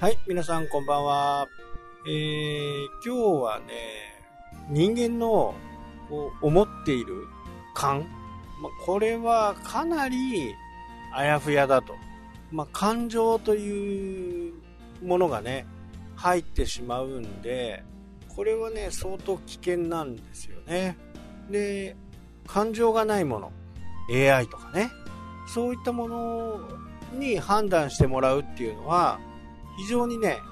はい、皆さんこんばんは。えー、今日はね、人間のこう思っている感、ま、これはかなりあやふやだと。ま、感情というものがね、入ってしまうんで、これはね、相当危険なんですよね。で、感情がないもの、AI とかね、そういったものに判断してもらうっていうのは、非常にね、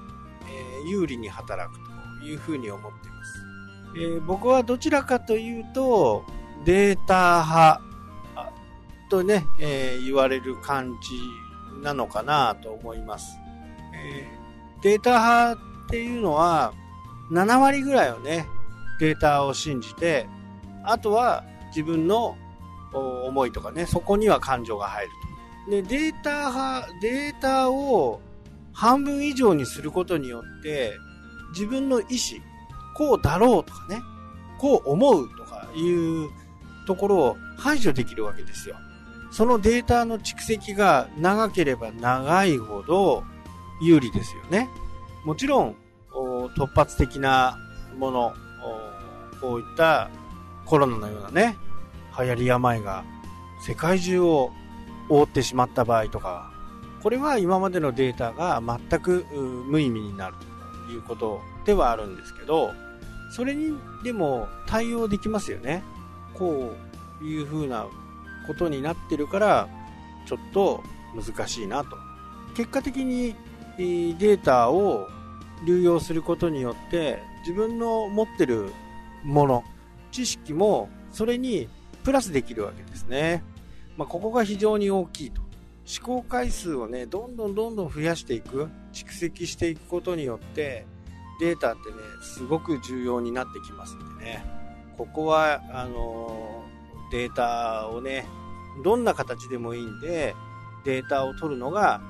えー、有利に働くというふうに思っています。えー、僕はどちらかというと、データ派とね、えー、言われる感じなのかなと思います。えデータ派っていうのは、7割ぐらいをね、データを信じて、あとは自分の思いとかね、そこには感情が入ると。で、データ派、データを半分以上にすることによって、自分の意思、こうだろうとかね、こう思うとかいうところを排除できるわけですよ。そのデータの蓄積が長ければ長いほど有利ですよね。もちろん、突発的なもの、こういったコロナのようなね、流行り病が世界中を覆ってしまった場合とか、これは今までのデータが全く無意味になるということではあるんですけど、それにでも対応できますよね。こういう風なことになってるから、ちょっと難しいなと。結果的にデータを流用することによって自分の持ってるもの、知識もそれにプラスできるわけですね。まあ、ここが非常に大きいと。試行回数をね、どんどんどんどん増やしていく、蓄積していくことによって、データってね、すごく重要になってきますんでね。ここは、あの、データをね、どんな形でもいいんで、データを取るのが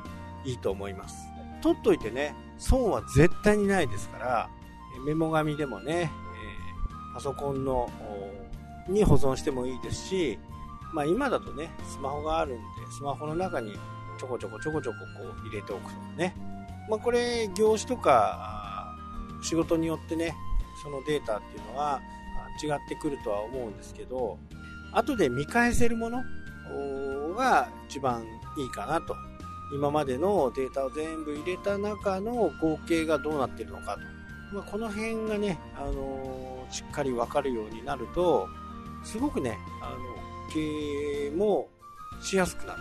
いいと思います。取っといてね、損は絶対にないですから、メモ紙でもね、えー、パソコンのに保存してもいいですし、まあ今だとね、スマホがあるんで、スマホの中にちょこちょこちょこちょここう入れておくとかね。まあこれ、業種とか仕事によってね、そのデータっていうのは違ってくるとは思うんですけど、後で見返せるものが一番いいかなと。今までのデータを全部入れた中の合計がどうなってるのかと。まあ、この辺がね、あのー、しっかりわかるようになると、すごくね、あの、経営もしやすくなる。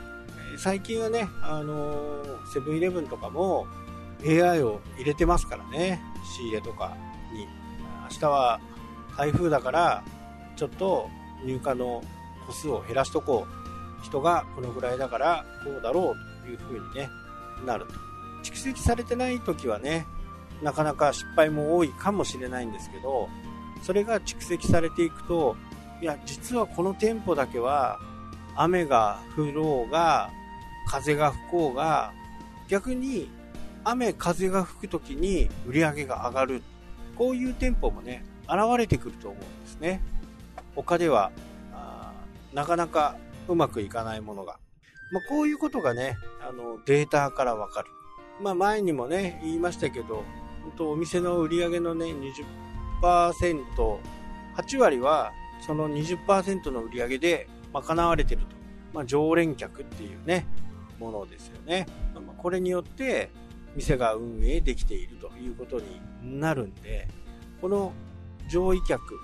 最近はね、あのセブンイレブンとかも AI を入れてますからね、仕入れとかに。明日は台風だから、ちょっと入荷の個数を減らしとこう。人がこのぐらいだからこうだろうという風にね、なると。蓄積されてない時はね、なかなか失敗も多いかもしれないんですけど、それが蓄積されていくと、いや、実はこの店舗だけは、雨が降ろうが、風が吹こうが、逆に雨、風が吹く時に売り上げが上がる。こういう店舗もね、現れてくると思うんですね。他では、なかなかうまくいかないものが。まあ、こういうことがね、あの、データからわかる。まあ、前にもね、言いましたけど、本当お店の売り上げのね、20%、8割はその20%の売り上げで賄われてると。まあ、常連客っていうね、ものですよね。ま、これによって店が運営できているということになるんで、この上位客、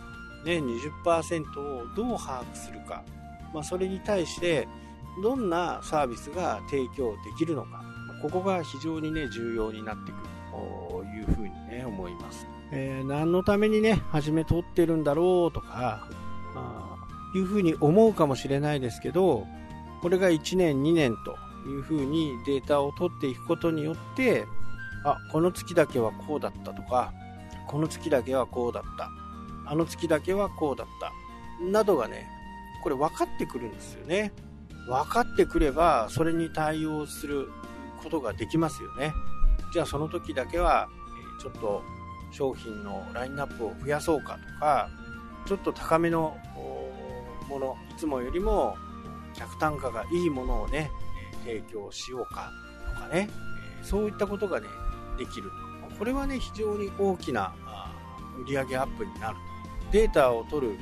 ね、20%をどう把握するか、まあ、それに対してどんなサービスが提供できるのか、ここが非常にね、重要になってくるというふうにね、思います。えー、何のためにね、始め取ってるんだろうとか、いうふうに思うかもしれないですけど、これが1年、2年というふうにデータを取っていくことによって、あ、この月だけはこうだったとか、この月だけはこうだった、あの月だけはこうだった、などがね、これ分かってくるんですよね。分かってくれば、それに対応することができますよね。じゃあその時だけは、ちょっと商品のラインナップを増やそうかとか、ちょっと高めのもの、いつもよりも客単価がいいものをね、提供しようかとかね、そういったことがね、できる。これはね、非常に大きな売上アップになる。データを取る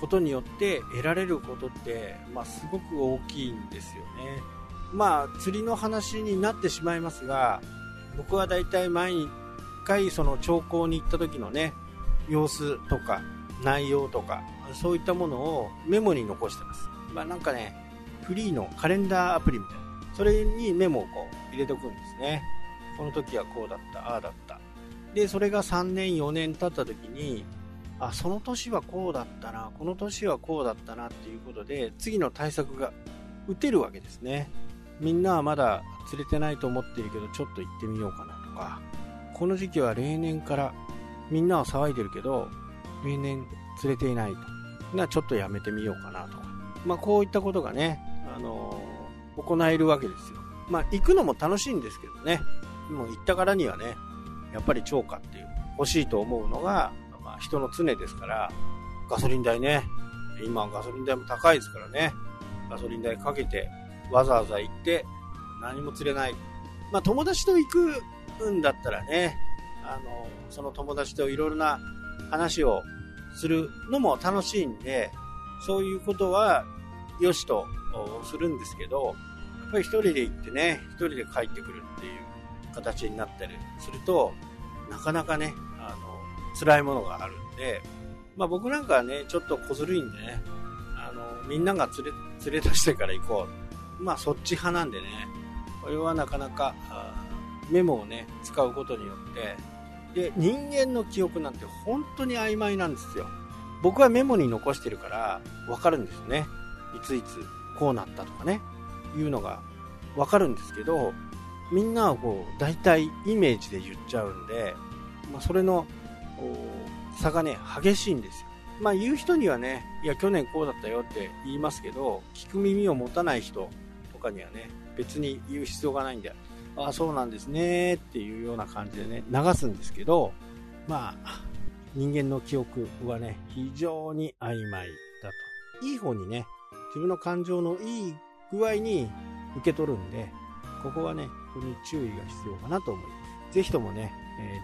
ことによって得られることって、まあ、すごく大きいんですよね。まあ、釣りの話になってしまいますが、僕はだいたい毎回その兆候に行った時のね、様子とか内容とか、そういったものをメモに残してます。まあなんかね、フリーのカレンダーアプリみたいな。それにメモをこう入れておくんですね。この時はこうだった、ああだった。で、それが3年、4年経った時に、あ、その年はこうだったな、この年はこうだったなっていうことで、次の対策が打てるわけですね。みんなはまだ釣れてないと思っているけど、ちょっと行ってみようかなとか、この時期は例年からみんなは騒いでるけど、例年釣れていないと。な、ちょっとやめてみようかなとか。まあ、こういったことがね、あのー、行えるわけですよ。まあ、行くのも楽しいんですけどね。もう行ったからにはね、やっぱり超過っていう、欲しいと思うのが、まあ、人の常ですから、ガソリン代ね、今ガソリン代も高いですからね、ガソリン代かけて、わざわざ行って、何も釣れない。まあ、友達と行くんだったらね、あの、その友達といろいろな話をするのも楽しいんで、そういうことは良しとするんですけど、やっぱり一人で行ってね、一人で帰ってくるっていう形になったりすると、なかなかね、あの、辛いものがあるんで、まあ僕なんかはね、ちょっと小ずるいんでね、あの、みんなが連れ、連れ出してから行こう。まあそっち派なんでね、これはなかなか、メモをね、使うことによって、で、人間の記憶なんて本当に曖昧なんですよ。僕はメモに残してるからわかるんですね。いついつこうなったとかね、いうのがわかるんですけど、みんなはこう、大体イメージで言っちゃうんで、まあ、それの差がね、激しいんですよ。まあ言う人にはね、いや去年こうだったよって言いますけど、聞く耳を持たない人とかにはね、別に言う必要がないんで、あ、そうなんですねっていうような感じでね、流すんですけど、まあ、人間の記憶はね、非常に曖昧だと。いい方にね、自分の感情のいい具合に受け取るんで、ここはね、ここに注意が必要かなと思います。ぜひともね、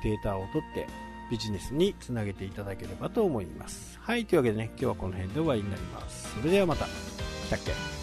データを取ってビジネスにつなげていただければと思います。はい、というわけでね、今日はこの辺で終わりになります。それではまた。したっけ？